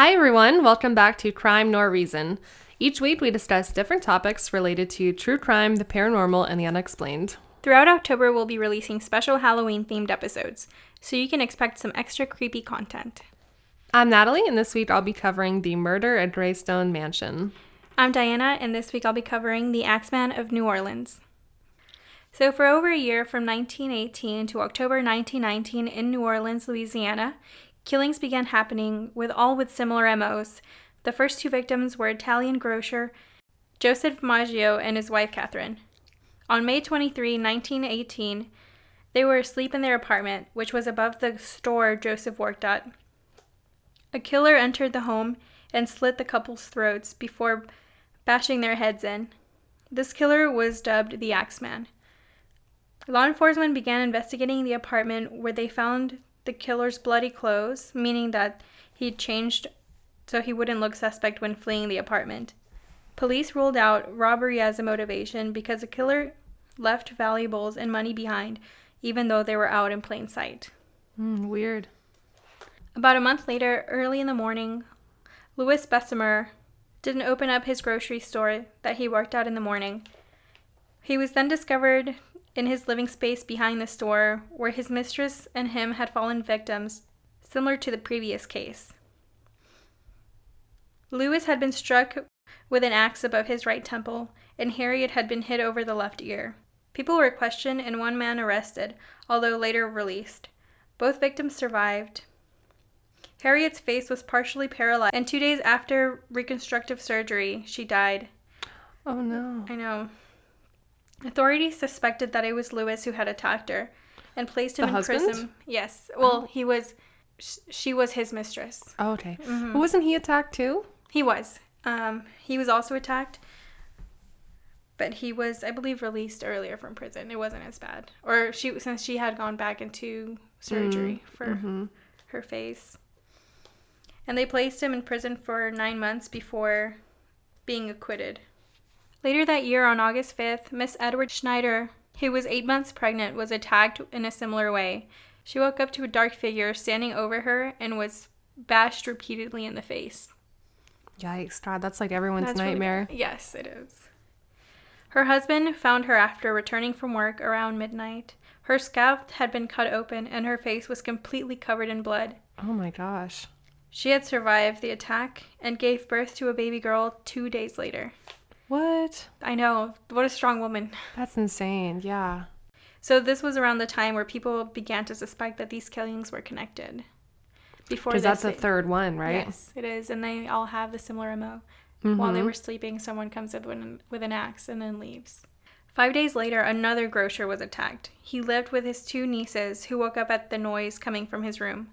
Hi, everyone. Welcome back to Crime Nor Reason. Each week, we discuss different topics related to true crime, the paranormal, and the unexplained. Throughout October, we'll be releasing special Halloween themed episodes, so you can expect some extra creepy content. I'm Natalie, and this week I'll be covering the murder at Greystone Mansion. I'm Diana, and this week I'll be covering the Axeman of New Orleans. So, for over a year, from 1918 to October 1919 in New Orleans, Louisiana, killings began happening with all with similar MOs. The first two victims were Italian grocer Joseph Maggio and his wife Catherine. On May 23, 1918, they were asleep in their apartment, which was above the store Joseph worked at. A killer entered the home and slit the couple's throats before bashing their heads in. This killer was dubbed the Axeman. Law enforcement began investigating the apartment where they found the killer's bloody clothes, meaning that he'd changed so he wouldn't look suspect when fleeing the apartment. Police ruled out robbery as a motivation because the killer left valuables and money behind, even though they were out in plain sight. Mm, weird. About a month later, early in the morning, Louis Besumer didn't open up his grocery store that he worked at in the morning. He was then discovered in his living space behind the store, where his mistress and him had fallen victims, similar to the previous case. Louis had been struck with an axe above his right temple, and Harriet had been hit over the left ear. People were questioned and one man arrested, although later released. Both victims survived. Harriet's face was partially paralyzed, and two days after reconstructive surgery, she died. Oh no. I know. Authorities suspected that it was Lewis who had attacked her and placed him The in husband? prison. Yes. Well, he was sh- she was his mistress. Oh, okay. Mhm. But wasn't he attacked too? He was. Um he was also attacked. But he was I believe released earlier from prison. It wasn't as bad. Or she since she had gone back into surgery for hmm her face. And they placed him in prison for nine months before being acquitted. Later that year, on August 5th, Miss Edward Schneider, who was eight months pregnant, was attacked in a similar way. She woke up to a dark figure standing over her and was bashed repeatedly in the face. Yikes, God, that's like everyone's That's nightmare. bad. yes, it is. Her husband found her after returning from work around midnight. Her scalp had been cut open and her face was completely covered in blood. Oh my gosh. She had survived the attack and gave birth to a baby girl two days later. What? I know, what a strong woman. That's insane. Yeah. So, this was around the time where people began to suspect that these killings were connected. Before Because that's the third one, right? Yes, it is. And they all have the similar MO. While they Mhm. were sleeping, someone comes up with an, with an axe and then leaves. Five days later, another grocer was attacked. He lived with his two nieces, who woke up at the noise coming from his room.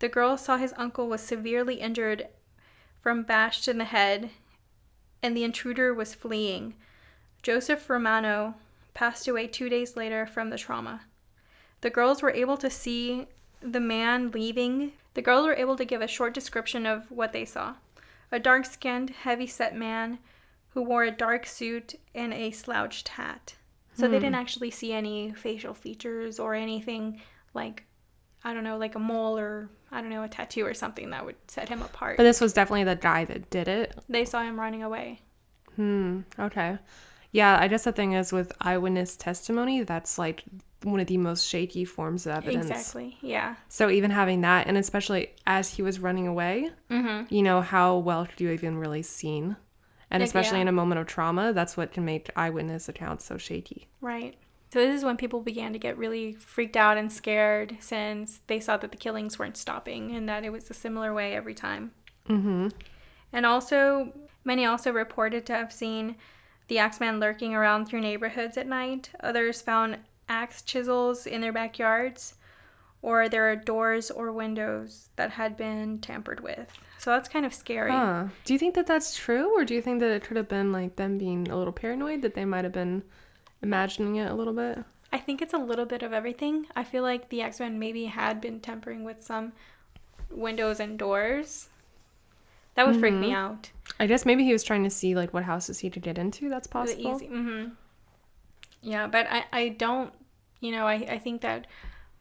The girl saw his uncle was severely injured from bashed in the head, and the intruder was fleeing. Joseph Romano passed away two days later from the trauma. The girls were able to see the man leaving. The girls were able to give a short description of what they saw a dark skinned, heavy set man who wore a dark suit and a slouched hat. So they Hmm. didn't actually see any facial features or anything like, I don't know, like a mole or, I don't know, a tattoo or something that would set him apart. But this was definitely the guy that did it. they saw him running away. Hmm. Okay. Yeah, I guess the thing is with eyewitness testimony, that's like one of the most shaky forms of evidence. Exactly. Yeah. So even having that, and especially as he was running away, Mm-hmm. you know, how well could you even really seen? And Like, especially yeah. in a moment of trauma, that's what can make eyewitness accounts so shaky. Right. So this is when people began to get really freaked out and scared since they saw that the killings weren't stopping and that it was a similar way every time. Mm-hmm. And also, many also reported to have seen the Axeman lurking around through neighborhoods at night. Others found axe chisels in their backyards, or there are doors or windows that had been tampered with. So that's kind of scary. Huh. Do you think that that's true, or do you think that it could have been like them being a little paranoid that they might have been imagining it a little bit? I think it's a little bit of everything. I feel like the Axeman maybe had been tampering with some windows and doors. That would freak me Mhm. out. I guess maybe he was trying to see like what houses he could get into. That's possible. Easy. hmm Yeah, but I, I don't, you know, I, I think that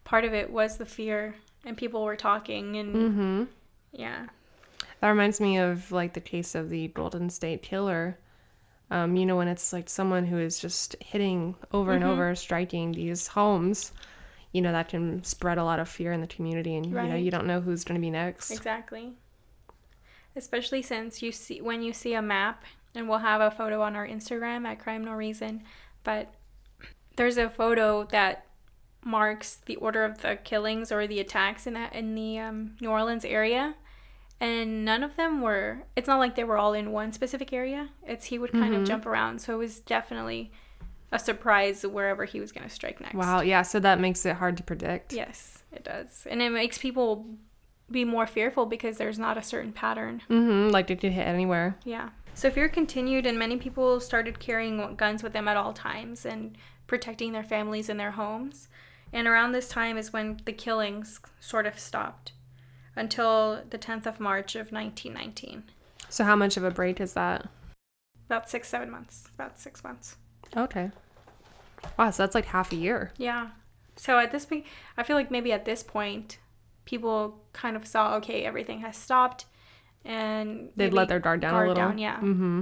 part of it was the fear and people were talking and Mm-hmm. yeah. That reminds me of like the case of the Golden State Killer. Um, you know, when it's like someone who is just hitting over and over, striking these homes, you know, that can spread a lot of fear in the community, and you know, you don't know who's going to be next. Exactly. Especially since you see when you see a map, and we'll have a photo on our Instagram at Crime Nor Reason, but there's a photo that marks the order of the killings or the attacks in that in the um, New Orleans area, and none of them were. It's not like they were all in one specific area. It's he would kind of Mhm. jump around, so it was definitely a surprise wherever he was going to strike next. Wow, yeah, so that makes it hard to predict. Yes, it does, and it makes people be more fearful because there's not a certain pattern. Mm-hmm, like it could hit anywhere. Yeah. So fear continued, and many people started carrying guns with them at all times and protecting their families and their homes. And around this time is when the killings sort of stopped until the 10th of March of 1919. So how much of a break is that? About six, seven months. About six months. Okay. Wow, so that's like half a year. Yeah. So at this point, I feel like maybe at this point, people kind of saw, okay, everything has stopped, and They'd let their guard down guard a little. down, yeah. Mm-hmm.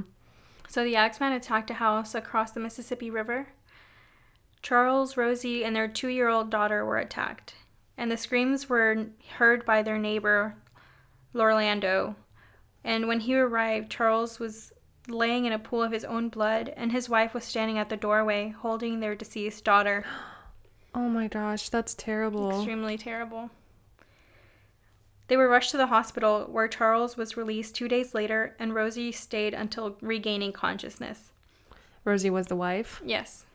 So the Axeman attacked a house across the Mississippi River. Charles, Rosie, and their two year old daughter were attacked, and the screams were heard by their neighbor, Lorlando. And when he arrived, Charles was laying in a pool of his own blood, and his wife was standing at the doorway holding their deceased daughter. Oh my gosh, that's terrible. Extremely terrible. They were rushed to the hospital where Charles was released two days later, and Rosie stayed until regaining consciousness. Rosie was the wife. Yes.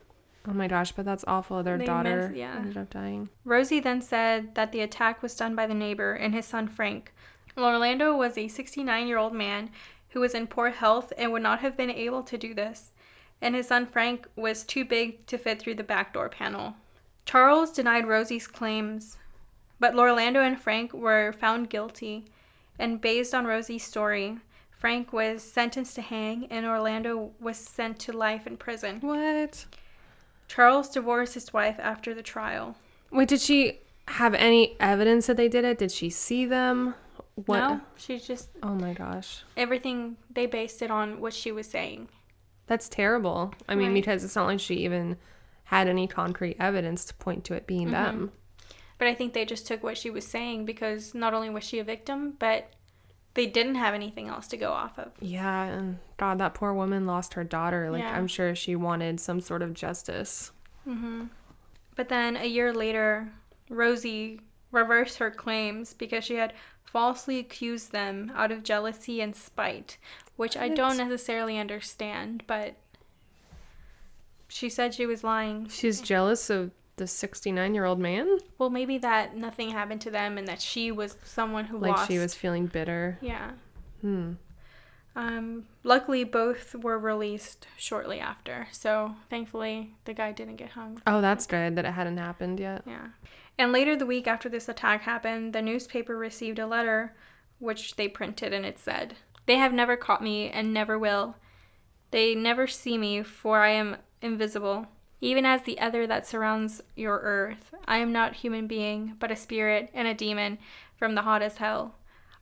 Oh my gosh, but that's awful. Their They daughter yeah. ended up dying. Rosie then said that the attack was done by the neighbor and his son Frank. Orlando was a 69 year old man who was in poor health and would not have been able to do this, and his son Frank was too big to fit through the back door panel. Charles denied Rosie's claims, but Orlando and Frank were found guilty, and based on Rosie's story, Frank was sentenced to hang and Orlando was sent to life in prison. What? Charles divorced his wife after the trial. Wait, did she have any evidence that they did it? Did she see them? What? No, she's just Oh my gosh. everything they based it on what she was saying. That's terrible. I mean, Right. because it's not like she even had any concrete evidence to point to it being Mm-hmm. them. But I think they just took what she was saying because not only was she a victim, but they didn't have anything else to go off of. Yeah, and God, that poor woman lost her daughter. Like, Yeah. I'm sure she wanted some sort of justice. hmm But then a year later, Rosie reversed her claims because she had falsely accused them out of jealousy and spite, which I don't necessarily understand, but she said she was lying. She's jealous of the 69 year old man? Well, maybe that nothing happened to them and that she was someone who Like, lost. she was feeling bitter. Yeah. Hmm. Um, luckily, both were released shortly after. So thankfully, the guy didn't get hung. Oh, that's good that it hadn't happened yet. Yeah. And later the week after this attack happened, the newspaper received a letter which they printed and it said, They have never caught me and never will. They never see me, for I am invisible. Even as the other that surrounds your earth, I am not human being, but a spirit and a demon from the hottest hell.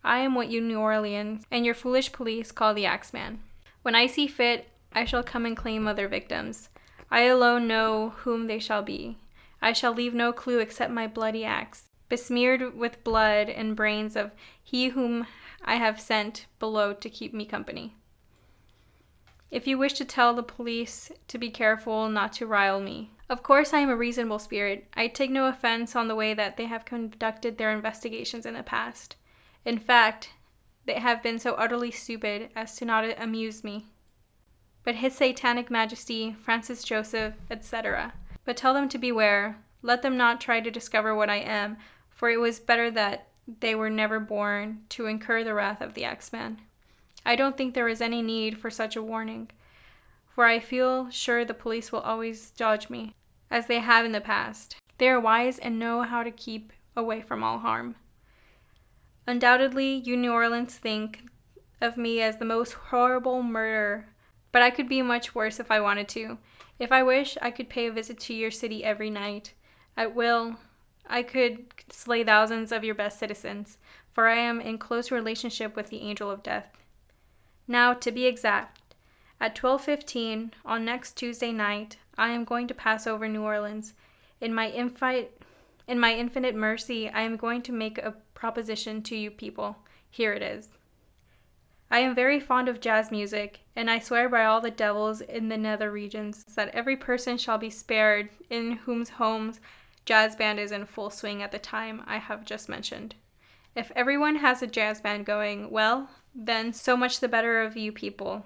I am what you New Orleans and your foolish police call the Axeman. When I see fit, I shall come and claim other victims. I alone know whom they shall be. I shall leave no clue except my bloody axe, besmeared with blood and brains of he whom I have sent below to keep me company. If you wish to tell the police to be careful not to rile me. Of course, I am a reasonable spirit. I take no offense on the way that they have conducted their investigations in the past. In fact, they have been so utterly stupid as to not amuse me. But His Satanic Majesty, Francis Joseph, etc. But tell them to beware. Let them not try to discover what I am, for it was better that they were never born to incur the wrath of the Axeman. I don't think there is any need for such a warning, for I feel sure the police will always judge me, as they have in the past. They are wise and know how to keep away from all harm. Undoubtedly, you New Orleans think of me as the most horrible murderer, but I could be much worse if I wanted to. If I wish, I could pay a visit to your city every night. At will, I could slay thousands of your best citizens, for I am in close relationship with the angel of death. Now, to be exact, at 12:15 on next Tuesday night, I am going to pass over New Orleans. In my infinite in my infinite mercy, I am going to make a proposition to you people. Here it is. I am very fond of jazz music, and I swear by all the devils in the nether regions that every person shall be spared in whose homes jazz band is in full swing at the time I have just mentioned. If everyone has a jazz band going, well, then so much the better of you people.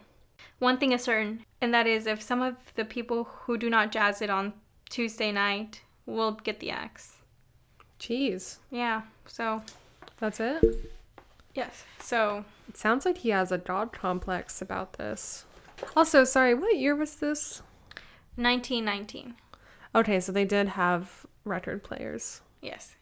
One thing is certain, and that is if some of the people who do not jazz it on Tuesday night will get the axe. Jeez. Yeah, so That's it? yes. So It sounds like he has a god complex about this. Also, sorry, what year was this? 1919. Okay, so they did have record players. Yes.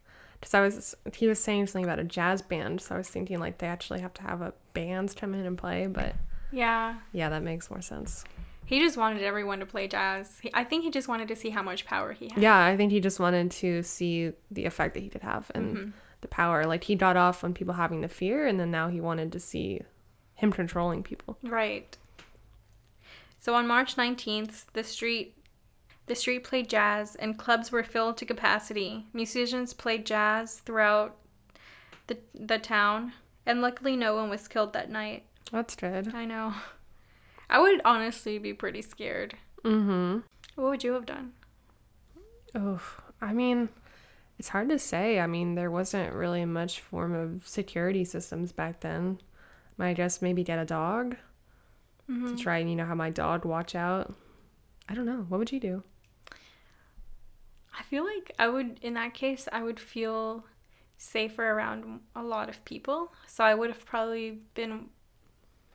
Because I was, he was saying something about a jazz band, so I was thinking like they actually have to have a band come in and play, but Yeah. yeah, that makes more sense. He just wanted everyone to play jazz. He, I think he just wanted to see how much power he had. Yeah, I think he just wanted to see the effect that he could have and Mhm. the power. Like he got off on people having the fear, and then now he wanted to see him controlling people. Right. So on March 19th, the street the street played jazz and clubs were filled to capacity. Musicians played jazz throughout the the town, and luckily no one was killed that night. That's good. I know. I would honestly be pretty scared. Mm-hmm. What would you have done? Oh, I mean, it's hard to say. I mean, there wasn't really much form of security systems back then. Might just maybe get a dog Mhm. to try and you know have my dog watch out. I don't know. What would you do? I feel like I would, in that case, I would feel safer around a lot of people. So I would have probably been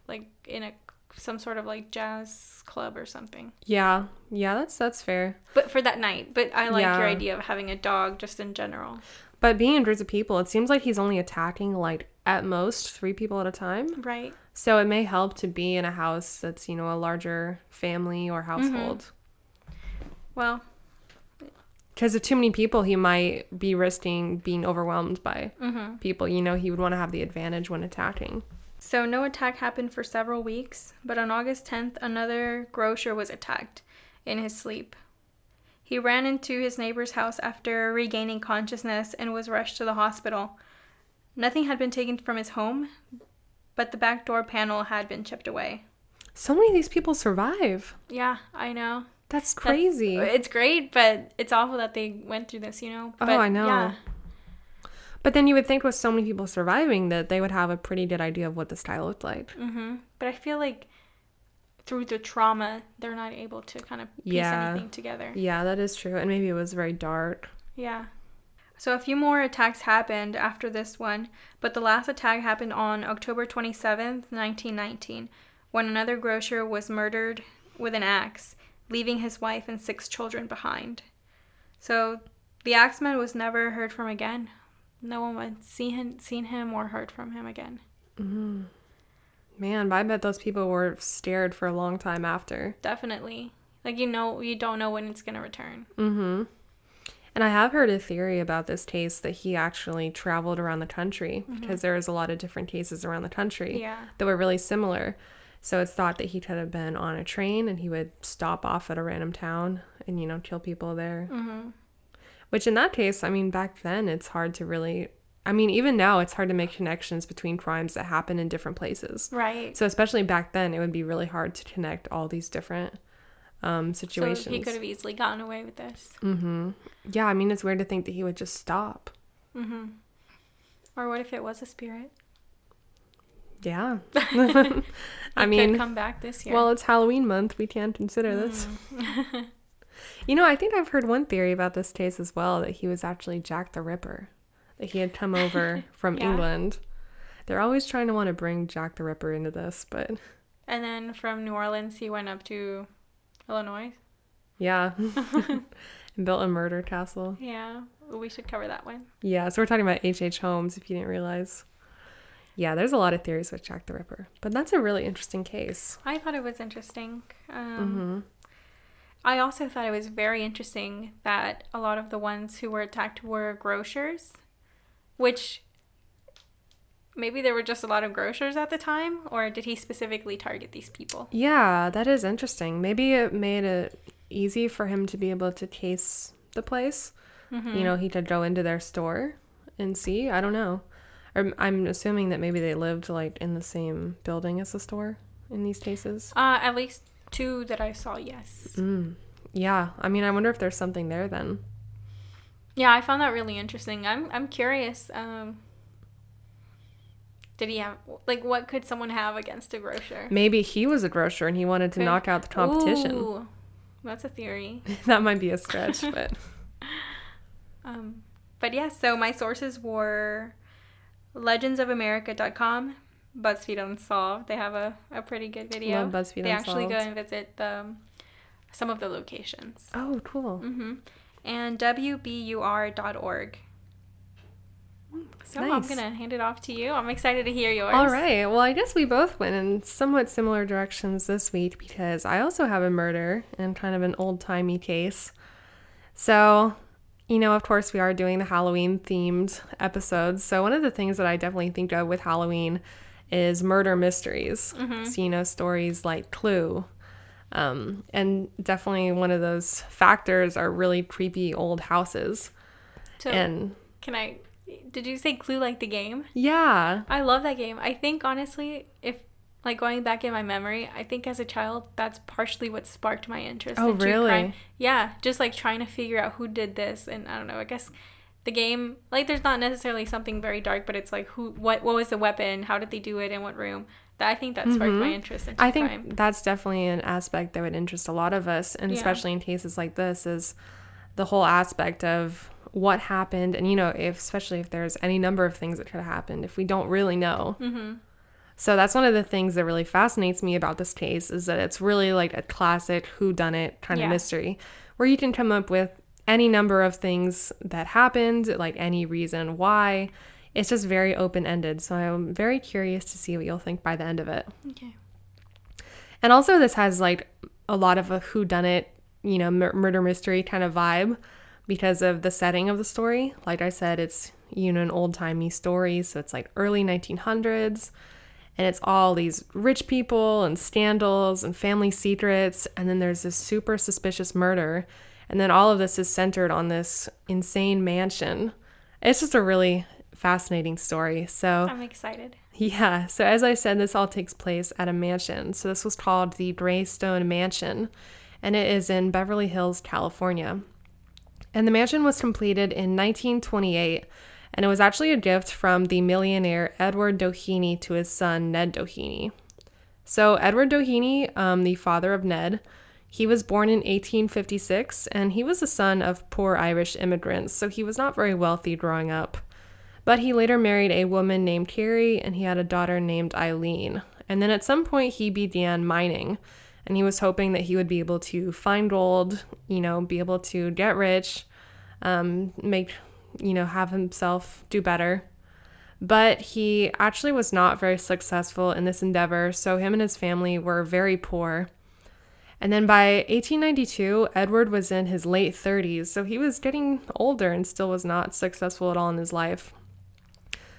like in a some sort of like jazz club or something. Yeah, yeah, that's that's fair. But for that night. But I like your idea of having a dog just in general. But being in groups of people, it seems like he's only attacking like at most three people at a time. Right. So it may help to be in a house that's you know a larger family or mm-hmm. household. Well, Because of too many people, he might be risking being overwhelmed by hmm people. You know, he would want to have the advantage when attacking. so no attack happened for several weeks, but on August 10th, another grocer was attacked in his sleep. He ran into his neighbor's house after regaining consciousness and was rushed to the hospital. Nothing had been taken from his home, but the back door panel had been chipped away. So many of these people survive. Yeah, I know. That's That's- crazy. It's great, but it's awful that they went through this, you know? Oh, I know. Yeah, but then you would think with so many people surviving that they would have a pretty good idea of what the style looked like. Mm-hmm. But I feel like through the trauma, they're not able to kind of piece Yeah. anything together. Yeah, that is true. And maybe it was very dark. Yeah. So a few more attacks happened after this one, but the last attack happened on October 27th, 1919, when another grocer was murdered with an axe, leaving his wife and six children behind. So the axeman was never heard from again. No one had seen him, seen him or heard from him again. Man, but I bet those people were scared for a long time after. Definitely. Like you know, you don't know when it's gonna return. Mm-hmm. And I have heard a theory about this case that he actually traveled around the country because there was a lot of different cases around the country Yeah. that were really similar. So it's thought that he could have been on a train and he would stop off at a random town and, you know, kill people there. Mm-hmm. Which in that case, I mean, back then it's hard to really. I mean, even now it's hard to make connections between crimes that happen in different places. Right. So especially back then, it would be really hard to connect all these different um, So situations. he could have easily gotten away with this. Mm-hmm. Yeah, I mean, it's weird to think that he would just stop. Mm-hmm. Or what if it was a spirit? Yeah. I could mean, come back this year. well, it's Halloween month. We can't consider this. Mm. You know, I think I've heard one theory about this case as well that he was actually Jack the Ripper, that he had come over from Yeah. England. They're always trying to want to bring Jack the Ripper into this, but and then from New Orleans, he went up to Illinois. yeah. and built a murder castle. Yeah, we should cover that one. Yeah, so we're talking about H.H. H. Holmes, if you didn't realize. Yeah, there's a lot of theories with Jack the Ripper, but that's a really interesting case. I thought it was interesting. Um, hmm I also thought it was very interesting that a lot of the ones who were attacked were grocers, which maybe there were just a lot of grocers at the time, or did he specifically target these people? Yeah, that is interesting. Maybe it made it easy for him to be able to case the place. Mm-hmm. You know, he could go into their store and see. I don't know. Or I'm assuming that maybe they lived like in the same building as the store in these cases. Uh, at least two that I saw, yes. Mm. Yeah, I mean, I wonder if there's something there then. Yeah, I found that really interesting. I'm I'm curious. Um, did he have like what could someone have against a grocer? Maybe he was a grocer and he wanted to Could- knock out the competition. Ooh, that's a theory. that might be a stretch, but Um, but yeah, so my sources were legendsofamerica.com, BuzzFeed Unsolved. They have a, a pretty good video. Love BuzzFeed they actually go and visit the, some of the locations. oh, cool. hmm And WBUR.org. So I'm going to hand it off to you. I'm excited to hear yours. All right. Well, I guess we both went in somewhat similar directions this week because I also have a murder and kind of an old timey case. So, you know, of course, we are doing the Halloween themed episodes. So, one of the things that I definitely think of with Halloween is murder mysteries. So, you know, stories like Clue. Um, and definitely one of those factors are really creepy old houses. So And can I, did you say Clue like the game? yeah, I love that game. I think honestly, if like going back in my memory, I think as a child, that's partially what sparked my interest. Oh, in true crime. really? Yeah, just like trying to figure out who did this, and I don't know. I guess the game, like, there's not necessarily something very dark, but it's like who, what, what was the weapon? How did they do it? In what room? That I think that sparked my interest in Mm-hmm. I think crime. that's definitely an aspect that would interest a lot of us, and Yeah. especially in cases like this, is the whole aspect of what happened, and you know, if especially if there's any number of things that could have happened, if we don't really know. Mm-hmm. So that's one of the things that really fascinates me about this case is that it's really like a classic who done it kind Yeah. of mystery, where you can come up with any number of things that happened, like any reason why. It's just very open ended. So I'm very curious to see what you'll think by the end of it. Okay. And also, this has like a lot of a who done it, you know, mur- murder mystery kind of vibe because of the setting of the story. Like I said, it's you know an old timey story, so it's like early 1900s, and it's all these rich people and scandals and family secrets, and then there's this super suspicious murder, and then all of this is centered on this insane mansion. It's just a really fascinating story. So I'm excited. yeah, so as I said, this all takes place at a mansion. So this was called the Greystone Mansion, and it is in Beverly Hills, California. And the mansion was completed in 1928, and it was actually a gift from the millionaire Edward Doheny to his son Ned Doheny. So Edward Doheny, um, the father of Ned, he was born in 1856, and he was the son of poor Irish immigrants, so he was not very wealthy growing up. But he later married a woman named Carrie, and he had a daughter named Eileen. And then at some point, he began mining, and he was hoping that he would be able to find gold, you know, be able to get rich, um, make, you know, have himself do better. But he actually was not very successful in this endeavor, so him and his family were very poor. And then by 1892, Edward was in his late 30s, so he was getting older and still was not successful at all in his life.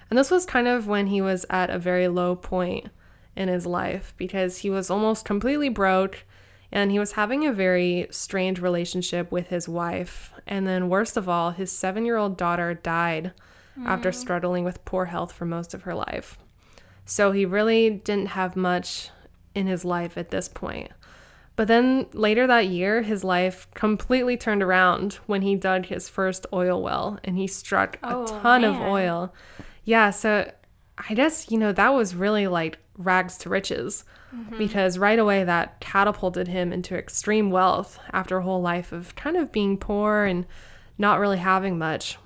And this was kind of when he was at a very low point in his life because he was almost completely broke and he was having a very strange relationship with his wife. And then, worst of all, his seven year old daughter died after mm. struggling with poor health for most of her life. So he really didn't have much in his life at this point. But then later that year, his life completely turned around when he dug his first oil well and he struck Oh, a ton of oil. Yeah, so I guess, you know, that was really like rags to riches Mm-hmm. because right away that catapulted him into extreme wealth after a whole life of kind of being poor and not really having much.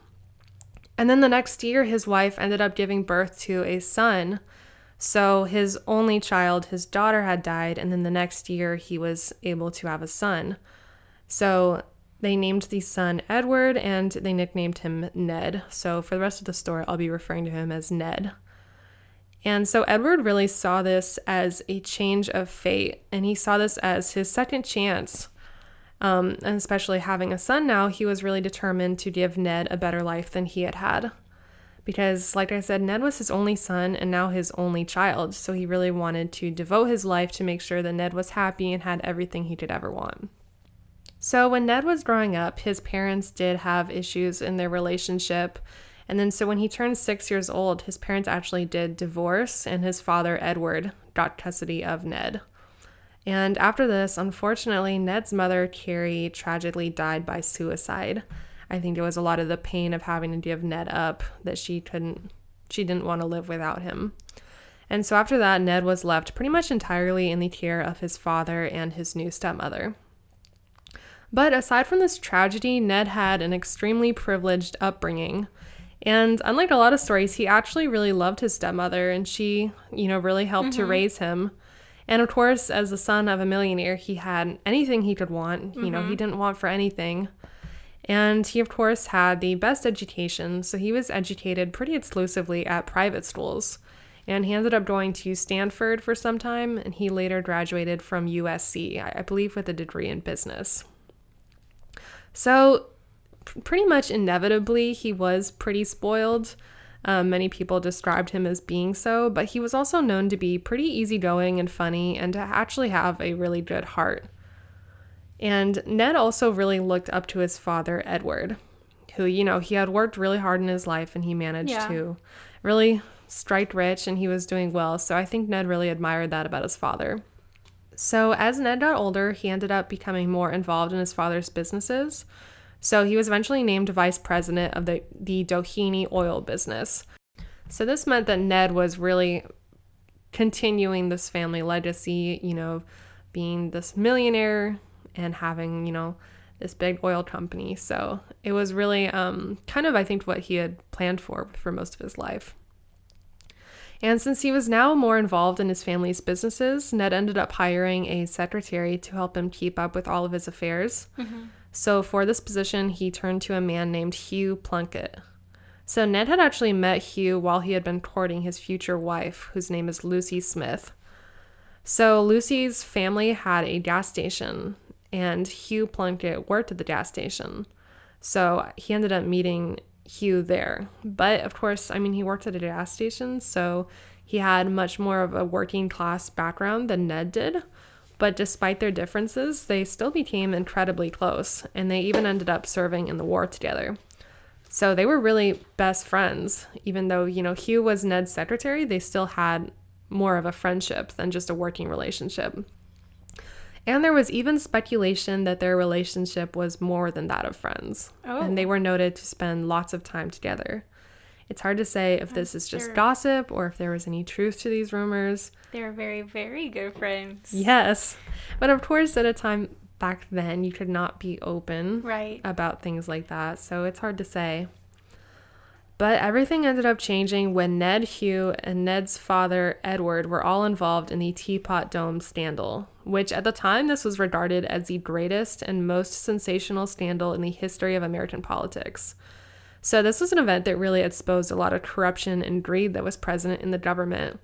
And then the next year, his wife ended up giving birth to a son. So his only child, his daughter, had died, and then the next year he was able to have a son. So they named the son Edward and they nicknamed him Ned. So for the rest of the story, I'll be referring to him as Ned. And so Edward really saw this as a change of fate, and he saw this as his second chance. Um, and especially having a son now, he was really determined to give Ned a better life than he had had. because, like I said, Ned was his only son and now his only child. So he really wanted to devote his life to make sure that Ned was happy and had everything he could ever want. So when Ned was growing up, his parents did have issues in their relationship. And then, so when he turned six years old, his parents actually did divorce, and his father, Edward, got custody of Ned. And after this, unfortunately, Ned's mother, Carrie, tragically died by suicide. I think it was a lot of the pain of having to give Ned up that she couldn't, she didn't want to live without him. And so after that, Ned was left pretty much entirely in the care of his father and his new stepmother. But aside from this tragedy, Ned had an extremely privileged upbringing. And unlike a lot of stories, he actually really loved his stepmother and she, you know, really helped mm-hmm. to raise him. And of course, as the son of a millionaire, he had anything he could want. Mm-hmm. You know, he mm-hmm. didn't want for anything. And he, of course, had the best education, so he was educated pretty exclusively at private schools. And he ended up going to Stanford for some time, and he later graduated from USC, I believe, with a degree in business. So, pretty much inevitably, he was pretty spoiled. Um, many people described him as being so, but he was also known to be pretty easygoing and funny and to actually have a really good heart. And Ned also really looked up to his father, Edward, who, you know, he had worked really hard in his life and he managed yeah. to really strike rich and he was doing well. So I think Ned really admired that about his father. So as Ned got older, he ended up becoming more involved in his father's businesses. So he was eventually named vice president of the, the Doheny oil business. So this meant that Ned was really continuing this family legacy, you know, being this millionaire and having, you know, this big oil company. So it was really um, kind of, I think, what he had planned for for most of his life. And since he was now more involved in his family's businesses, Ned ended up hiring a secretary to help him keep up with all of his affairs. Mm-hmm. So for this position, he turned to a man named Hugh Plunkett. So Ned had actually met Hugh while he had been courting his future wife, whose name is Lucy Smith. So Lucy's family had a gas station, and Hugh Plunkett worked at the gas station. So he ended up meeting Hugh there. But of course, I mean, he worked at a gas station, so he had much more of a working class background than Ned did. But despite their differences, they still became incredibly close, and they even ended up serving in the war together. So they were really best friends. Even though, you know, Hugh was Ned's secretary, they still had more of a friendship than just a working relationship. And there was even speculation that their relationship was more than that of friends. Oh. And they were noted to spend lots of time together. It's hard to say if this is just gossip or if there was any truth to these rumors. They're very, very good friends. Yes. But of course, at a time back then, you could not be open right. about things like that. So it's hard to say. But everything ended up changing when Ned Hugh and Ned's father, Edward, were all involved in the Teapot Dome scandal, which at the time this was regarded as the greatest and most sensational scandal in the history of American politics. So, this was an event that really exposed a lot of corruption and greed that was present in the government.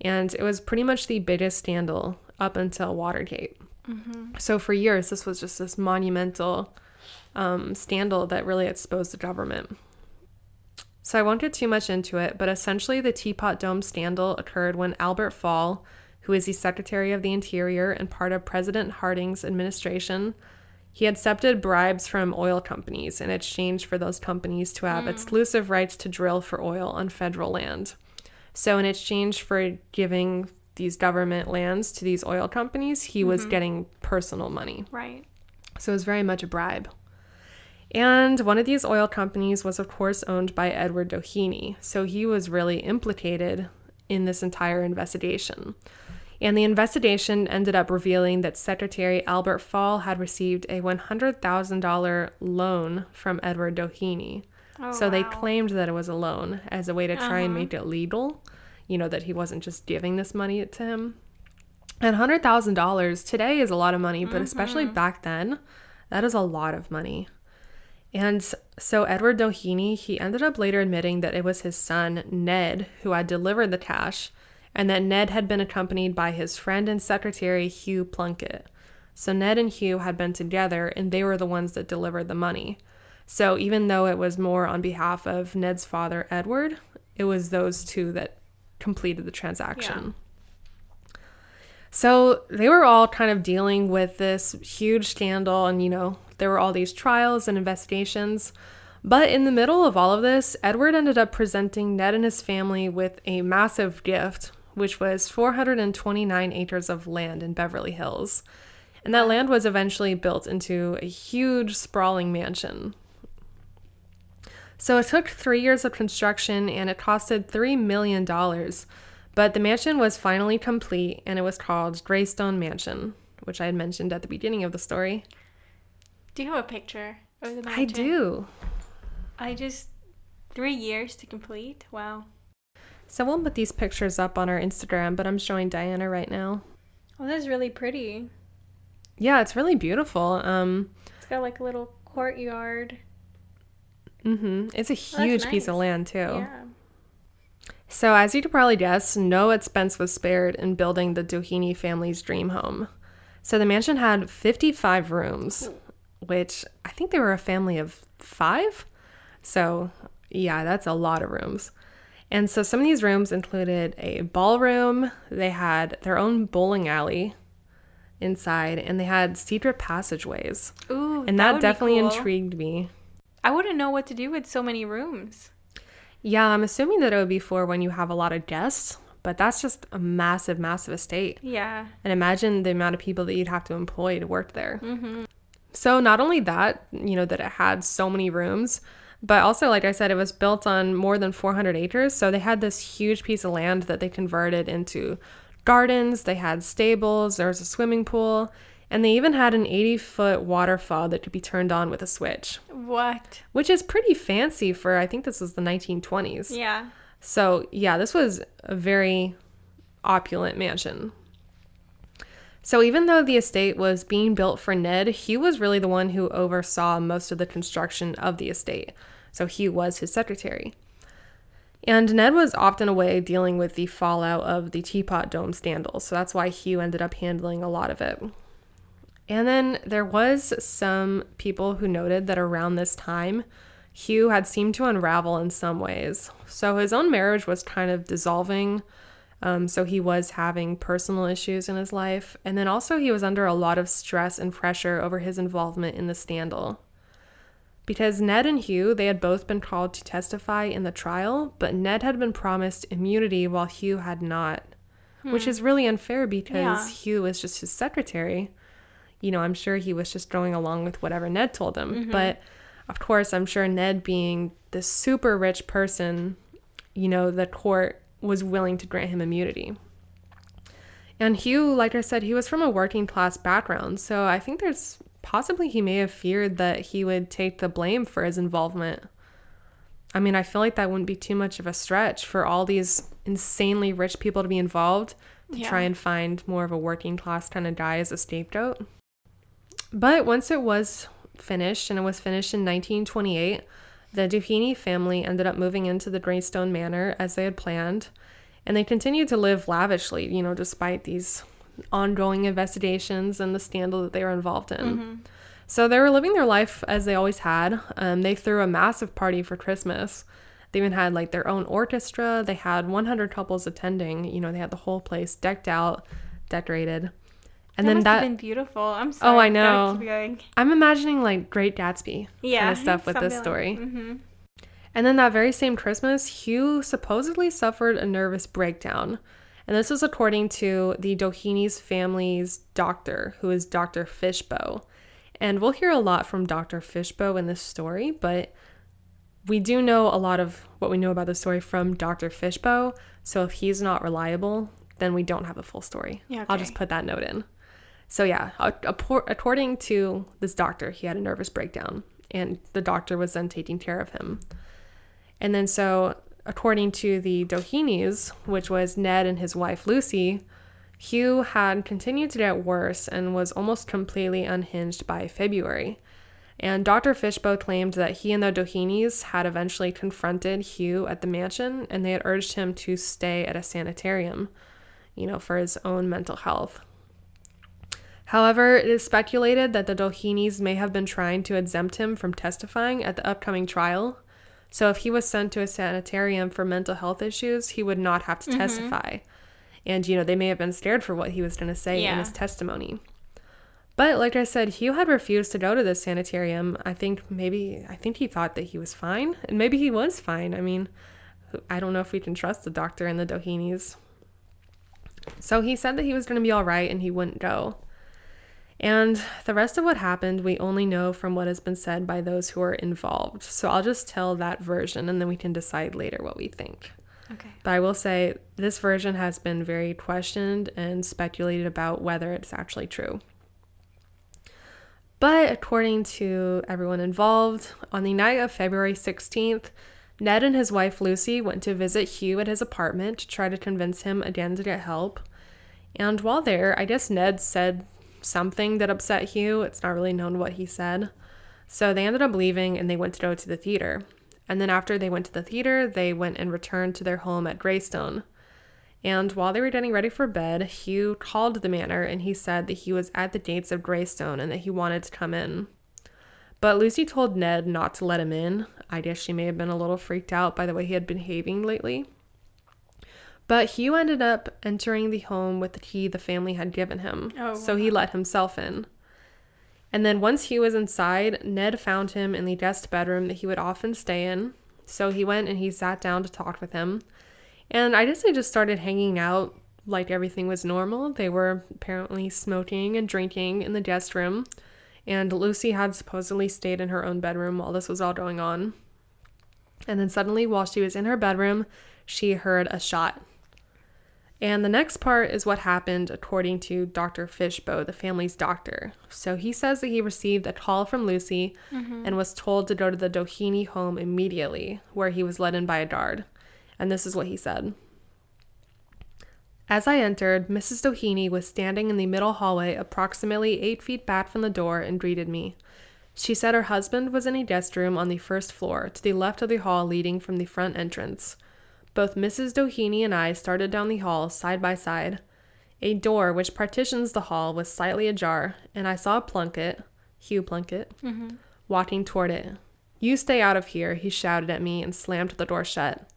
And it was pretty much the biggest scandal up until Watergate. Mm-hmm. So, for years, this was just this monumental um, scandal that really exposed the government. So I won't get too much into it, but essentially the Teapot Dome scandal occurred when Albert Fall, who is the Secretary of the Interior and part of President Harding's administration, he accepted bribes from oil companies in exchange for those companies to have mm. exclusive rights to drill for oil on federal land. So in exchange for giving these government lands to these oil companies, he mm-hmm. was getting personal money. Right. So it was very much a bribe. And one of these oil companies was, of course, owned by Edward Doheny, so he was really implicated in this entire investigation. And the investigation ended up revealing that Secretary Albert Fall had received a $100,000 loan from Edward Doheny. Oh, so wow. they claimed that it was a loan as a way to try uh-huh. and make it legal, you know, that he wasn't just giving this money to him. And $100,000 today is a lot of money, but mm-hmm. especially back then, that is a lot of money. And so Edward Doheny, he ended up later admitting that it was his son, Ned, who had delivered the cash, and that Ned had been accompanied by his friend and secretary, Hugh Plunkett. So Ned and Hugh had been together, and they were the ones that delivered the money. So even though it was more on behalf of Ned's father, Edward, it was those two that completed the transaction. So they were all kind of dealing with this huge scandal, and you know, there were all these trials and investigations. But in the middle of all of this, Edward ended up presenting Ned and his family with a massive gift, which was 429 acres of land in Beverly Hills. And that land was eventually built into a huge, sprawling mansion. So it took three years of construction and it costed $3 million. But the mansion was finally complete and it was called Greystone Mansion, which I had mentioned at the beginning of the story. Do you have a picture of the mansion? I do. I just three years to complete. Wow. So we'll put these pictures up on our Instagram, but I'm showing Diana right now. Oh, that's really pretty. Yeah, it's really beautiful. Um, It's got like a little courtyard. hmm It's a Oh, huge piece of land too. Yeah. So, as you could probably guess, no expense was spared in building the Doheny family's dream home. So, the mansion had 55 rooms, which I think they were a family of five. So, yeah, that's a lot of rooms. And so, some of these rooms included a ballroom, they had their own bowling alley inside, and they had secret passageways. Ooh, And that, would be definitely cool. intrigued me. I wouldn't know what to do with so many rooms. Yeah, I'm assuming that it would be for when you have a lot of guests, but that's just a massive, massive estate. Yeah. And imagine the amount of people that you'd have to employ to work there. Mm-hmm. So, not only that, you know, that it had so many rooms, but also, like I said, it was built on more than 400 acres. So, they had this huge piece of land that they converted into gardens, they had stables, there was a swimming pool, and they even had an 80 foot waterfall that could be turned on with a switch, What? which is pretty fancy for, I think this was the 1920s. Yeah. So, yeah, this was a very opulent mansion. So, even though the estate was being built for Ned, he was really the one who oversaw most of the construction of the estate. So, Hugh was his secretary. And Ned was often away dealing with the fallout of the Teapot Dome scandal. So, that's why Hugh ended up handling a lot of it. And then there was some people who noted that around this time, Hugh had seemed to unravel in some ways. So his own marriage was kind of dissolving. Um, so he was having personal issues in his life. And then also, he was under a lot of stress and pressure over his involvement in the scandal. Because Ned and Hugh, they had both been called to testify in the trial, but Ned had been promised immunity while Hugh had not, which hmm. is really unfair because Yeah. Hugh was just his secretary. You know, I'm sure he was just going along with whatever Ned told him. Mm-hmm. But of course, I'm sure Ned, being this super rich person, you know, the court was willing to grant him immunity. And Hugh, like I said, he was from a working class background. So I think there's possibly he may have feared that he would take the blame for his involvement. I mean, I feel like that wouldn't be too much of a stretch for all these insanely rich people to be involved to Yeah. try and find more of a working class kind of guy as a scapegoat. But once it was finished, and it was finished in 1928, the Doheny family ended up moving into the Greystone Manor as they had planned, and they continued to live lavishly, you know, despite these ongoing investigations and the scandal that they were involved in. So they were living their life as they always had. Um, they threw a massive party for Christmas. They even had like their own orchestra. They had 100 couples attending. You know, they had the whole place decked out, decorated. And that then that been beautiful. I'm sorry. Oh. I know. I'm imagining like Great Gatsby Yeah. kind of stuff with this story. hmm And then that very same Christmas, Hugh supposedly suffered a nervous breakdown. And this is according to the Doheny's family's doctor, who is Dr. Fishbaugh. And we'll hear a lot from Dr. Fishbaugh in this story, but we do know a lot of what we know about the story from Dr. Fishbaugh. So if he's not reliable, then we don't have a full story. Yeah, I'll just put that note in. So yeah, according to this doctor, he had a nervous breakdown, and the doctor was then taking care of him. And then so, according to the Dohenys, which was Ned and his wife Lucy, Hugh had continued to get worse and was almost completely unhinged by February. And Dr. Fishbaugh claimed that he and the Dohenys had eventually confronted Hugh at the mansion and they had urged him to stay at a sanitarium, you know, for his own mental health. However, it is speculated that the Dohenys may have been trying to exempt him from testifying at the upcoming trial. So, if he was sent to a sanitarium for mental health issues, he would not have to Mm-hmm. testify. And, you know, they may have been scared for what he was going to say in his testimony. But, like I said, Hugh had refused to go to the sanitarium. I think maybe, I think he thought that he was fine. And maybe he was fine. I mean, I don't know if we can trust the doctor and the Dohenys. So he said that he was going to be all right and he wouldn't go. And the rest of what happened, we only know from what has been said by those who are involved. So I'll just tell that version and then we can decide later what we think. Okay. But I will say this version has been very questioned and speculated about whether it's actually true. But according to everyone involved, on the night of February 16th, Ned and his wife Lucy went to visit Hugh at his apartment to try to convince him again to get help. And while there, I guess Ned said something that upset Hugh. It's not really known what he said. So they ended up leaving and they went to go to the theater. And then after they went to the theater, they went and returned to their home at Greystone. And while they were getting ready for bed, Hugh called the manor and he said that he was at the gates of Greystone and that he wanted to come in. But Lucy told Ned not to let him in. I guess she may have been a little freaked out by the way he had been behaving lately. But Hugh ended up entering the home with the key the family had given him, Oh, so he let himself in. And then once Hugh was inside, Ned found him in the guest bedroom that he would often stay in. So he went and he sat down to talk with him. And I guess they just started hanging out like everything was normal. They were apparently smoking and drinking in the guest room. And Lucy had supposedly stayed in her own bedroom while this was all going on. And then suddenly, while she was in her bedroom, she heard a shot. And the next part is what happened according to Dr. Fishbaugh, the family's doctor. So he says that he received a call from Lucy mm-hmm. and was told to go to the Doheny home immediately, where he was led in by a guard. And this is what he said. As I entered, Mrs. Doheny was standing in the middle hallway, approximately eight feet back from the door, and greeted me. She said her husband was in a guest room on the first floor, to the left of the hall leading from the front entrance. Both Mrs. Doheny and I started down the hall side by side. A door which partitions the hall was slightly ajar, and I saw Plunkett, Hugh Plunkett, mm-hmm. walking toward it. You stay out of here, he shouted at me and slammed the door shut.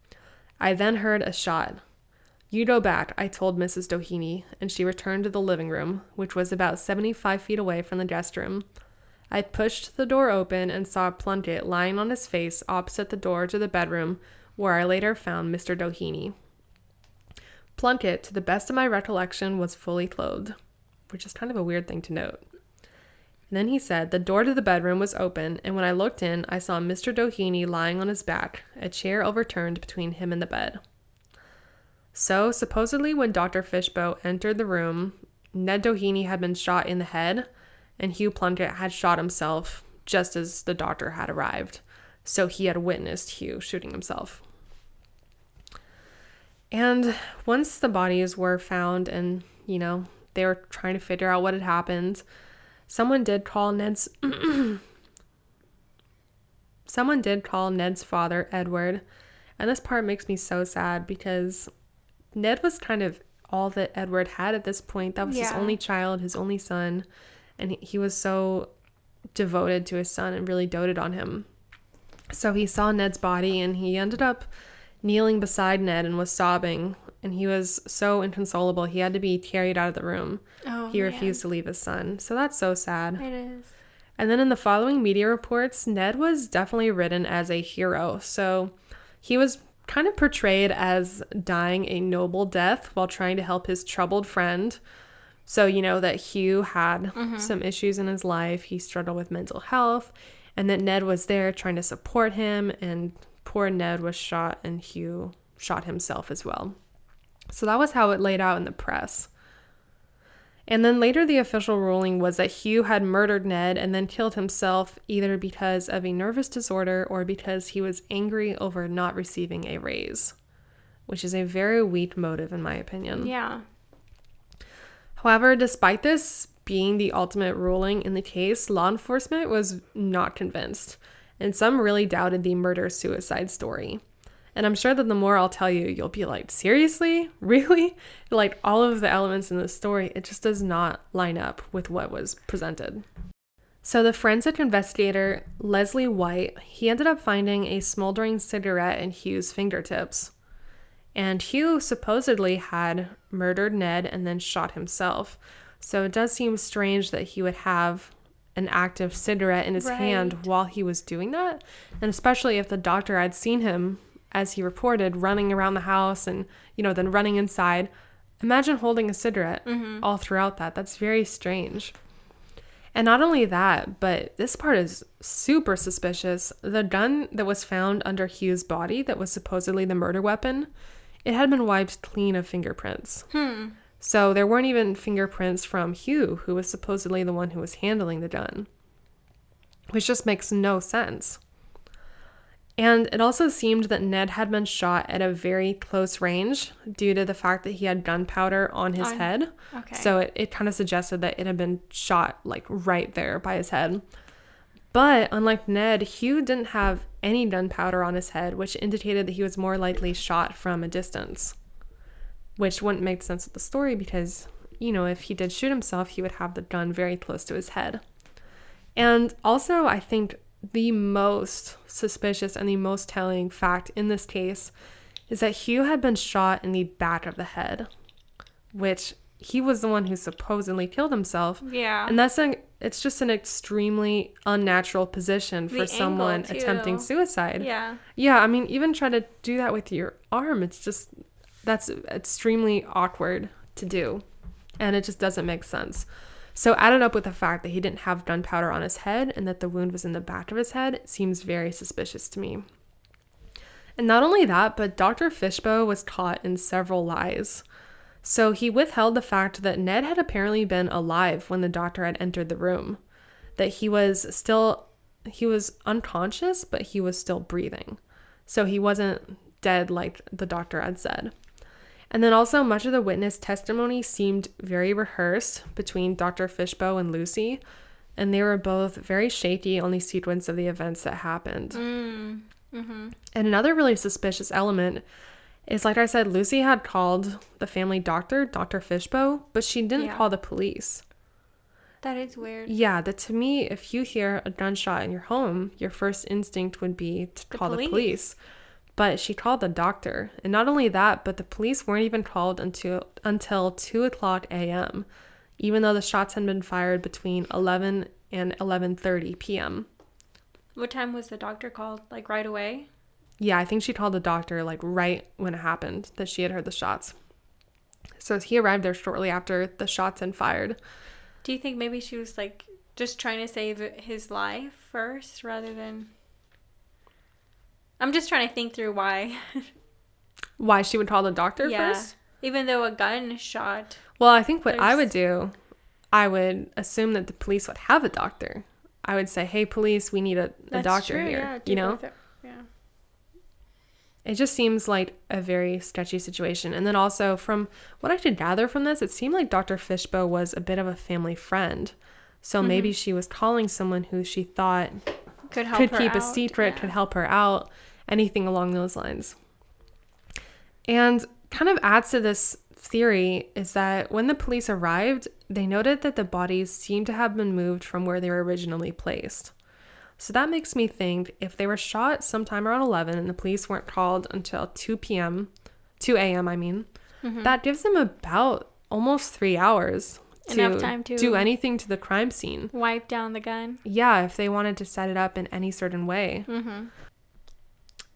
I then heard a shot. You go back, I told Mrs. Doheny, and she returned to the living room, which was about 75 feet away from the guest room. I pushed the door open and saw Plunkett lying on his face opposite the door to the bedroom, where I later found Mr. Doheny. Plunkett, to the best of my recollection, was fully clothed, which is kind of a weird thing to note. And then he said the door to the bedroom was open, and when I looked in, I saw Mr. Doheny lying on his back, a chair overturned between him and the bed. So, supposedly, when Dr. Fishbaugh entered the room, Ned Doheny had been shot in the head, and Hugh Plunkett had shot himself just as the doctor had arrived. So, he had witnessed Hugh shooting himself. And once the bodies were found and, you know, they were trying to figure out what had happened, someone did call Ned's someone did call Ned's father Edward. And this part makes me so sad because Ned was kind of all that Edward had at this point. That was his only child, his only son, and he, he was so devoted to his son and really doted on him. So he saw Ned's body and he ended up kneeling beside Ned and was sobbing. And he was so inconsolable, he had to be carried out of the room. Oh, he man. refused to leave his son. So that's so sad. It is. And then in the following media reports, Ned was definitely written as a hero. So he was kind of portrayed as dying a noble death while trying to help his troubled friend. So, you know, that Hugh had mm-hmm. some issues in his life, he struggled with mental health, and that Ned was there trying to support him, and poor Ned was shot, and Hugh shot himself as well. So that was how it laid out in the press. And then later, the official ruling was that Hugh had murdered Ned and then killed himself either because of a nervous disorder or because he was angry over not receiving a raise, which is a very weak motive, in my opinion. Yeah. However, despite this being the ultimate ruling in the case, law enforcement was not convinced, and some really doubted the murder suicide story. And I'm sure that the more I'll tell you, you'll be like, seriously? Really? Like all of the elements in this story, it just does not line up with what was presented. So the forensic investigator, Leslie White, he ended up finding a smoldering cigarette in Hugh's fingertips. And Hugh supposedly had murdered Ned and then shot himself. So it does seem strange that he would have an active cigarette in his Right. hand while he was doing that. And especially if the doctor had seen him, as he reported, running around the house and, you know, then running inside. Imagine holding a cigarette all throughout that. That's very strange. And not only that, but this part is super suspicious. The gun that was found under Hugh's body, that was supposedly the murder weapon, it had been wiped clean of fingerprints. Hmm. So there weren't even fingerprints from Hugh, who was supposedly the one who was handling the gun, which just makes no sense. And it also seemed that Ned had been shot at a very close range due to the fact that he had gunpowder on his On- head. Okay. So it, it kind of suggested that it had been shot like right there by his head. But unlike Ned, Hugh didn't have any gunpowder on his head, which indicated that he was more likely shot from a distance. Which wouldn't make sense with the story because, you know, if he did shoot himself, he would have the gun very close to his head. And also, I think the most suspicious and the most telling fact in this case is that Hugh had been shot in the back of the head, which he was the one who supposedly killed himself. yeah. And that's an it's just an extremely unnatural position for The someone attempting suicide. yeah. Yeah, I mean, even try to do that with your arm. It's just that's extremely awkward to do, and it just doesn't make sense. So, added up with the fact that he didn't have gunpowder on his head and that the wound was in the back of his head, seems very suspicious to me. And not only that, but Dr. Fishbaugh was caught in several lies. So he withheld the fact that Ned had apparently been alive when the doctor had entered the room, that he was still he was unconscious, but he was still breathing. So he wasn't dead like the doctor had said. And then also much of the witness testimony seemed very rehearsed between Dr. Fishbaugh and Lucy, and they were both very shaky on the sequence of the events that happened. Mm. Mm-hmm. And another really suspicious element is like I said, Lucy had called the family doctor, Dr. Fishbaugh, but she didn't Yeah. call the police. That is weird. Yeah, that to me, if you hear a gunshot in your home, your first instinct would be to The call the police. But she called the doctor, and not only that, but the police weren't even called until until two o'clock a.m., even though the shots had been fired between eleven and eleven thirty p.m. What time was the doctor called? Like right away? Yeah, I think she called the doctor like right when it happened that she had heard the shots. So he arrived there shortly after the shots had fired. Do you think maybe she was like just trying to save his life first rather than. I'm just trying to think through why. Why she would call the doctor yeah. first? Even though a gun shot. Well, I think what I would do, I would assume that the police would have a doctor. I would say, "Hey, police, we need a, a doctor true, here." Yeah, do you know, Yeah. it just seems like a very sketchy situation. And then also, from what I could gather from this, it seemed like Dr. Fishbaugh was a bit of a family friend. So Mm-hmm. maybe she was calling someone who she thought Could help could keep a secret, yeah. could help her out, anything along those lines. And kind of adds to this theory is that when the police arrived, they noted that the bodies seemed to have been moved from where they were originally placed. So that makes me think if they were shot sometime around 11 and the police weren't called until 2 p.m., 2 a.m., I mean, Mm-hmm. that gives them about almost three hours Enough time to- do anything to the crime scene. Wipe down the gun. Yeah, if they wanted to set it up in any certain way. Mm-hmm.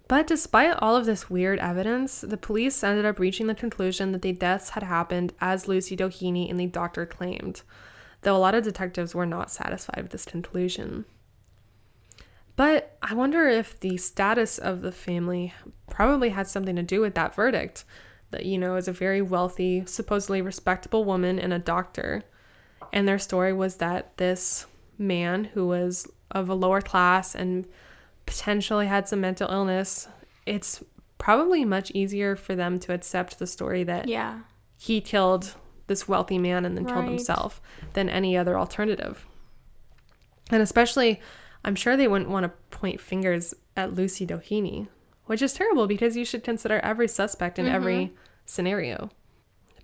But despite all of this weird evidence, the police ended up reaching the conclusion that the deaths had happened as Lucy Doheny and the doctor claimed, though a lot of detectives were not satisfied with this conclusion. But I wonder if the status of the family probably had something to do with that verdict. That, you know, is a very wealthy, supposedly respectable woman and a doctor. And their story was that this man who was of a lower class and potentially had some mental illness, it's probably much easier for them to accept the story that Yeah. he killed this wealthy man and then killed himself than any other alternative. And especially, I'm sure they wouldn't want to point fingers at Lucy Doheny. Which is terrible because you should consider every suspect in every mm-hmm. scenario.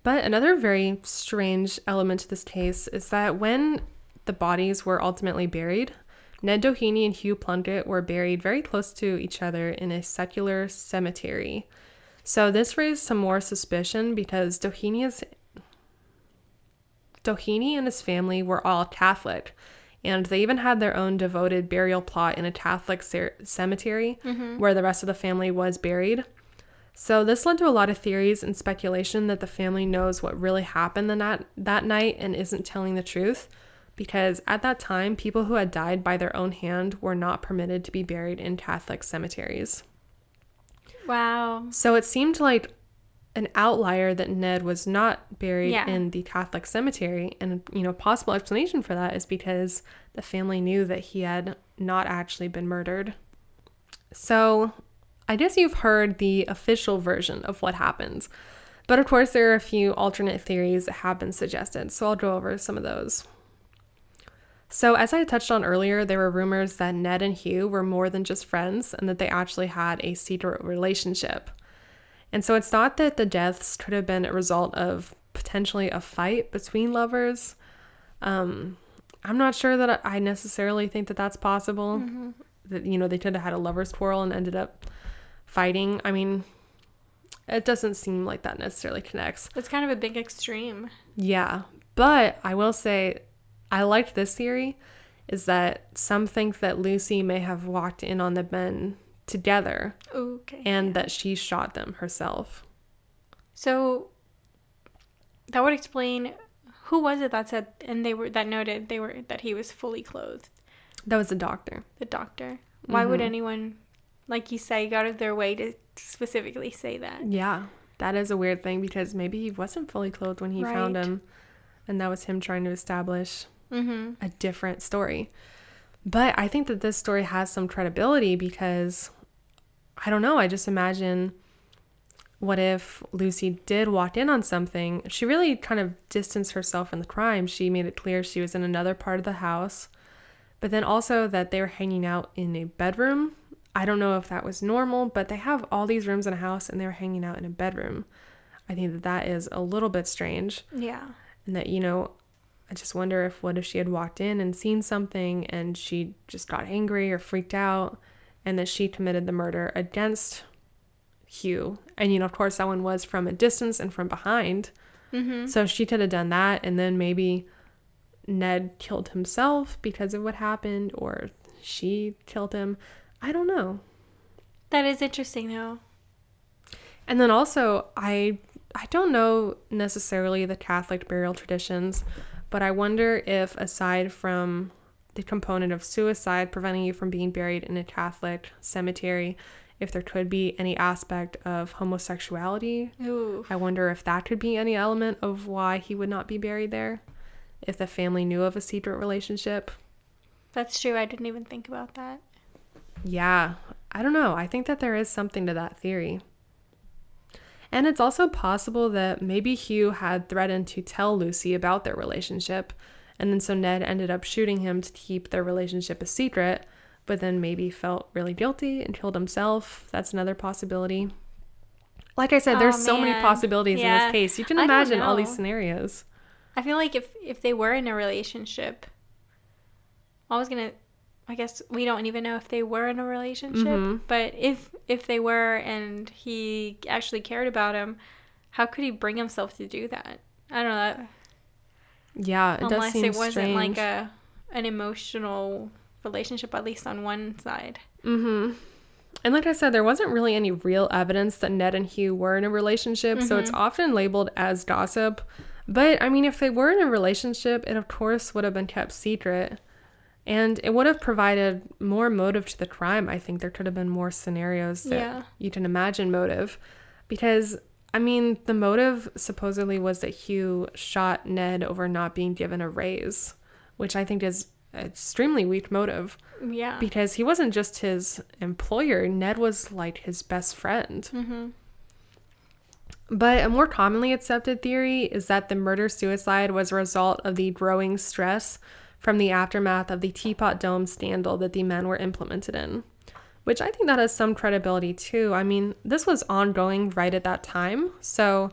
But another very strange element to this case is that when the bodies were ultimately buried, Ned Doheny and Hugh Plunkett were buried very close to each other in a secular cemetery. So this raised some more suspicion because Doheny is Doheny and his family were all Catholic, and they even had their own devoted burial plot in a Catholic cer- cemetery mm-hmm. where the rest of the family was buried. So this led to a lot of theories and speculation that the family knows what really happened the nat- that night and isn't telling the truth, because at that time, people who had died by their own hand were not permitted to be buried in Catholic cemeteries. Wow. So it seemed like an outlier that Ned was not buried Yeah. in the Catholic cemetery. And, you know, possible explanation for that is because the family knew that he had not actually been murdered. So I guess you've heard the official version of what happens. But of course, there are a few alternate theories that have been suggested. So I'll go over some of those. So, as I touched on earlier, there were rumors that Ned and Hugh were more than just friends and that they actually had a secret relationship. And so it's thought that the deaths could have been a result of potentially a fight between lovers. Um, I'm not sure that I necessarily think that that's possible. That, you know, they could have had a lover's quarrel and ended up fighting. I mean, it doesn't seem like that necessarily connects. It's kind of a big extreme. Yeah. But I will say, I liked this theory is that some think that Lucy may have walked in on the men together Okay. and that she shot them herself. So that would explain who was it that said and they were that noted they were that he was fully clothed. That was the doctor. The doctor. Why would Mhm. anyone, like you say, go out of their way to specifically say that? Yeah. That is a weird thing because maybe he wasn't fully clothed when he found him. And that was him trying to establish Mm-hmm. a different story. But I think that this story has some credibility because I don't know, I just imagine what if Lucy did walk in on something? She really kind of distanced herself from the crime. She made it clear she was in another part of the house, but then also that they were hanging out in a bedroom. I don't know if that was normal, but they have all these rooms in a house and they were hanging out in a bedroom. I think that that is a little bit strange Yeah. and that you know i just wonder if what if she had walked in and seen something and she just got angry or freaked out and that she committed the murder against hugh and you know of course that one was from a distance and from behind Mm-hmm. so she could have done that and then maybe ned killed himself because of what happened or she killed him i don't know That is interesting though. And then also, I I don't know necessarily the Catholic burial traditions, but I wonder if aside from the component of suicide preventing you from being buried in a Catholic cemetery, if there could be any aspect of homosexuality. Ooh. I wonder if that could be any element of why he would not be buried there. If the family knew of a secret relationship. That's true. I didn't even think about that. Yeah, I don't know. I think that there is something to that theory. And it's also possible that maybe Hugh had threatened to tell Lucy about their relationship, and then so Ned ended up shooting him to keep their relationship a secret, but then maybe felt really guilty and killed himself. That's another possibility. Like I said, there's Oh, so many man. possibilities in this case. You can imagine all these scenarios. I feel like if if they were in a relationship, I was gonna. I guess we don't even know if they were in a relationship, Mhm. but if if they were and he actually cared about him, how could he bring himself to do that? I don't know. That, Yeah, it unless seem it wasn't strange. like a an emotional relationship, at least on one side. Mm-hmm. And like I said, there wasn't really any real evidence that Ned and Hugh were in a relationship, so it's often labeled as gossip. But I mean, if they were in a relationship, it of course would have been kept secret. And it would have provided more motive to the crime. I think there could have been more scenarios that Yeah. you can imagine motive. Because, I mean, the motive supposedly was that Hugh shot Ned over not being given a raise, which I think is an extremely weak motive Yeah. because he wasn't just his employer ned was like his best friend mm-hmm. but a more commonly accepted theory is that the murder suicide was a result of the growing stress from the aftermath of the teapot dome scandal that the men were implemented in which I think that has some credibility too. I mean, this was ongoing right at that time. So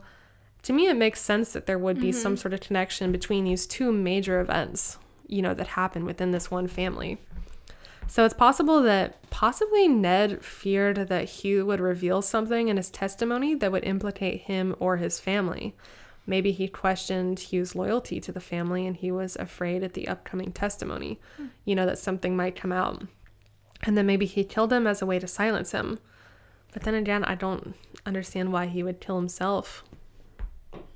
to me, it makes sense that there would be mm-hmm. some sort of connection between these two major events, you know, that happened within this one family. So it's possible that possibly Ned feared that Hugh would reveal something in his testimony that would implicate him or his family. Maybe he questioned Hugh's loyalty to the family and he was afraid at the upcoming testimony, hmm. you know, that something might come out. And then maybe he killed him as a way to silence him. But then again, I don't understand why he would kill himself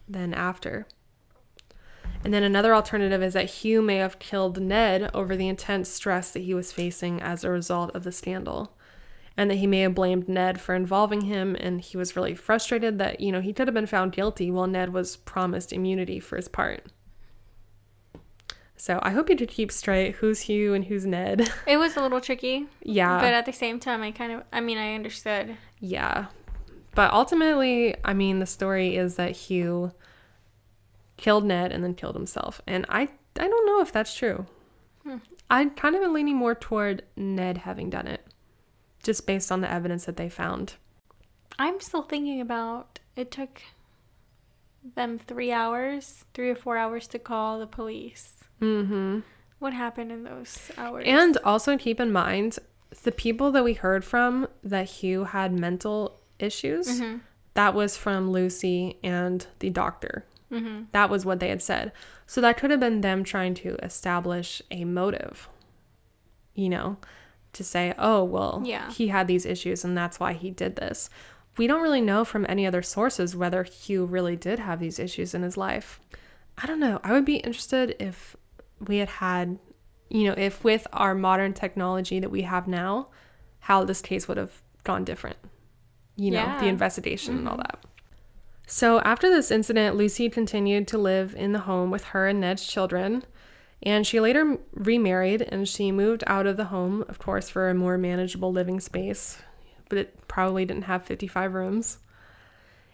then after. And then another alternative is that Hugh may have killed Ned over the intense stress that he was facing as a result of the scandal. And that he may have blamed Ned for involving him, and he was really frustrated that, you know, he could have been found guilty while Ned was promised immunity for his part. So I hope you did keep straight who's Hugh and who's Ned. It was a little tricky. Yeah. But at the same time, I kind of, I mean, I understood. Yeah. But ultimately, I mean, the story is that Hugh killed Ned and then killed himself. And I, I don't know if that's true. Hmm. I kind of been leaning more toward Ned having done it, just based on the evidence that they found. I'm still thinking about it took them three hours, three or four hours to call the police. Mm-hmm. What happened in those hours? And also keep in mind the people that we heard from that Hugh had mental issues. Mm-hmm. That was from Lucy and the doctor. Mm-hmm. That was what they had said. So that could have been them trying to establish a motive, you know, to say, oh, well, yeah. he had these issues and that's why he did this. We don't really know from any other sources whether Hugh really did have these issues in his life. I don't know. I would be interested if we had had, you know, if with our modern technology that we have now, how this case would have gone different. You know, yeah. the investigation mm-hmm. and all mm-hmm. that. So after this incident, Lucy continued to live in the home with her and Ned's children. And she later remarried and she moved out of the home, of course, for a more manageable living space, but it probably didn't have 55 rooms.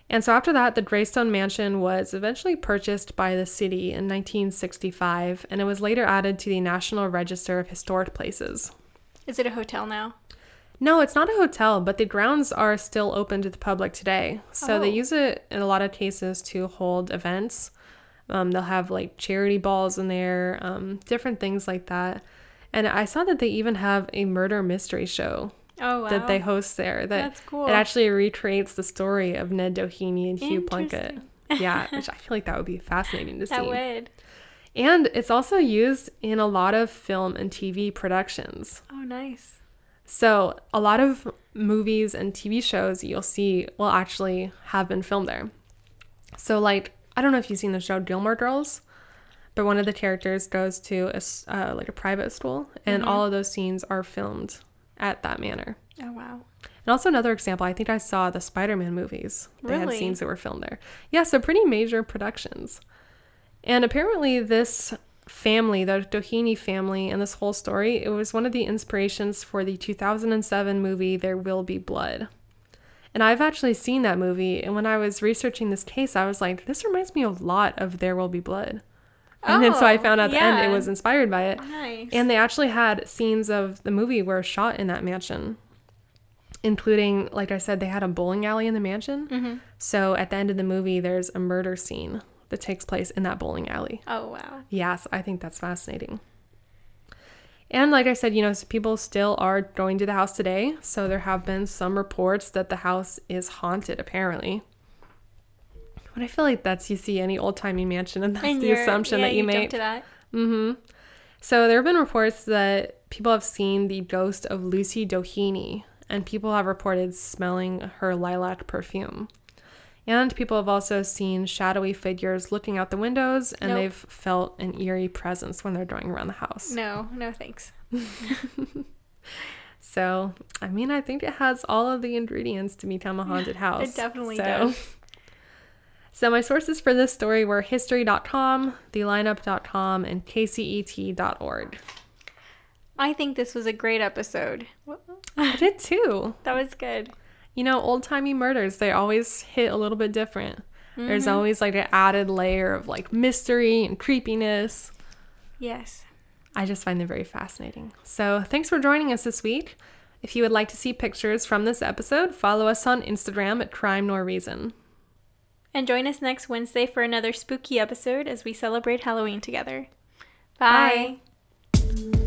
And so after that, the Greystone Mansion was eventually purchased by the city in 1965, and it was later added to the National Register of Historic Places. Is it a hotel now? No, it's not a hotel, but the grounds are still open to the public today. So oh. they use it in a lot of cases to hold events. Um, they'll have like charity balls in there, um, different things like that. And I saw that they even have a murder mystery show oh, wow. that they host there. That That's cool. It actually recreates the story of Ned Doheny and Hugh Plunkett. yeah, which I feel like that would be fascinating to see. That would. And it's also used in a lot of film and TV productions. Oh, nice. So, a lot of movies and TV shows you'll see will actually have been filmed there. So, like, I don't know if you've seen the show Gilmore Girls, but one of the characters goes to a, uh, like a private school, and mm-hmm. all of those scenes are filmed at that manor. Oh, wow. And also another example, I think I saw the Spider-Man movies. They really? had scenes that were filmed there. Yeah, so pretty major productions. And apparently this family, the Doheny family, and this whole story, it was one of the inspirations for the 2007 movie There Will Be Blood. And I've actually seen that movie, and when I was researching this case, I was like, this reminds me a lot of There Will Be Blood. And oh, then so I found out yeah. the end it was inspired by it. Nice. And they actually had scenes of the movie were shot in that mansion, including, like I said, they had a bowling alley in the mansion. Mm-hmm. So at the end of the movie, there's a murder scene that takes place in that bowling alley. Oh, wow. Yes, I think that's fascinating. And like I said, you know, people still are going to the house today. So there have been some reports that the house is haunted, apparently. But I feel like that's you see any old timey mansion, and that's and the assumption yeah, that you, you make. To that. Mm-hmm. So there have been reports that people have seen the ghost of Lucy Doheny, and people have reported smelling her lilac perfume. And people have also seen shadowy figures looking out the windows and nope. they've felt an eerie presence when they're going around the house. No, no thanks. so, I mean, I think it has all of the ingredients to become a haunted house. It definitely so. does. So, my sources for this story were history.com, thelineup.com, and kcet.org. I think this was a great episode. I did too. That was good you know, old timey murders, they always hit a little bit different. Mm-hmm. There's always like an added layer of like mystery and creepiness. Yes. I just find them very fascinating. So thanks for joining us this week. If you would like to see pictures from this episode, follow us on Instagram at Crime Nor Reason. And join us next Wednesday for another spooky episode as we celebrate Halloween together. Bye. Bye.